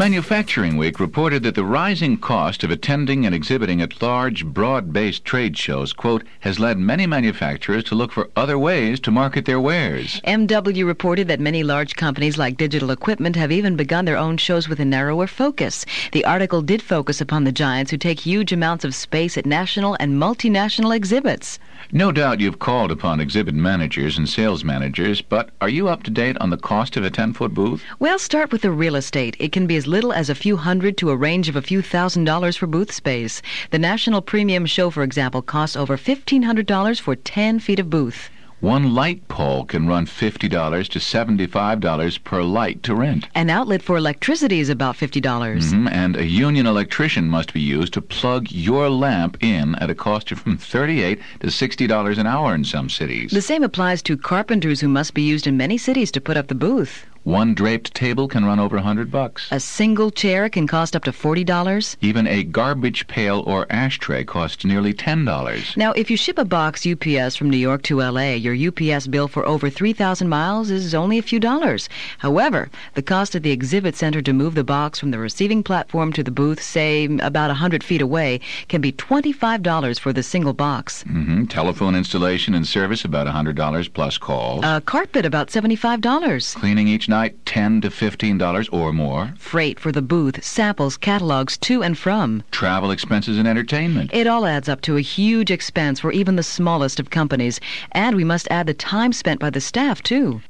Manufacturing Week reported that the rising cost of attending and exhibiting at large, broad based trade shows, quote, has led many manufacturers to look for other ways to market their wares. MW reported that many large companies like Digital Equipment have even begun their own shows with a narrower focus. The article did focus upon the giants who take huge amounts of space at national and multinational exhibits. No doubt you've called upon exhibit managers and sales managers, but are you up to date on the cost of a 10 foot booth? Well, start with the real estate. It can be as little as a few hundred to a range of a few thousand dollars for booth space. The National Premium Show, for example, costs over $1,500 for 10 feet of booth. One light pole can run $50 to $75 per light to rent. An outlet for electricity is about $50. dollars Mhm, And a union electrician must be used to plug your lamp in at a cost of from 38 to $60 an hour in some cities. The same applies to carpenters who must be used in many cities to put up the booth. One draped table can run over a 100 bucks. A single chair can cost up to $40. Even a garbage pail or ashtray costs nearly $10. Now, if you ship a box UPS from New York to LA, your UPS bill for over 3,000 miles is only a few dollars. However, the cost at the exhibit center to move the box from the receiving platform to the booth, say about a 100 feet away, can be $25 for the single box. hmm Telephone installation and service about a $100 plus calls. A carpet about $75. Cleaning each night 10 to $15 or more. Freight for the booth, samples, catalogs to and from. Travel expenses and entertainment. It all adds up to a huge expense for even the smallest of companies. And we must add the time spent by the staff, too.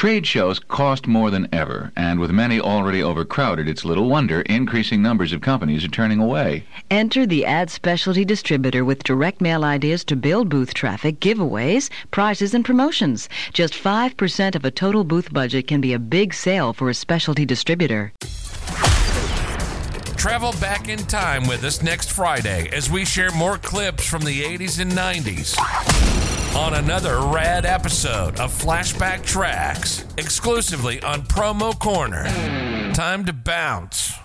Trade shows cost more than ever, and with many already overcrowded, it's little wonder increasing numbers of companies are turning away. Enter the ad specialty distributor with direct mail ideas to build booth traffic, giveaways, prizes, and promotions. Just 5% of a total booth budget can be a big sale for a specialty distributor. Travel back in time with us next Friday as we share more clips from the 80s and 90s on another rad episode of Flashback Tracks, exclusively on Promo Corner. Time to bounce.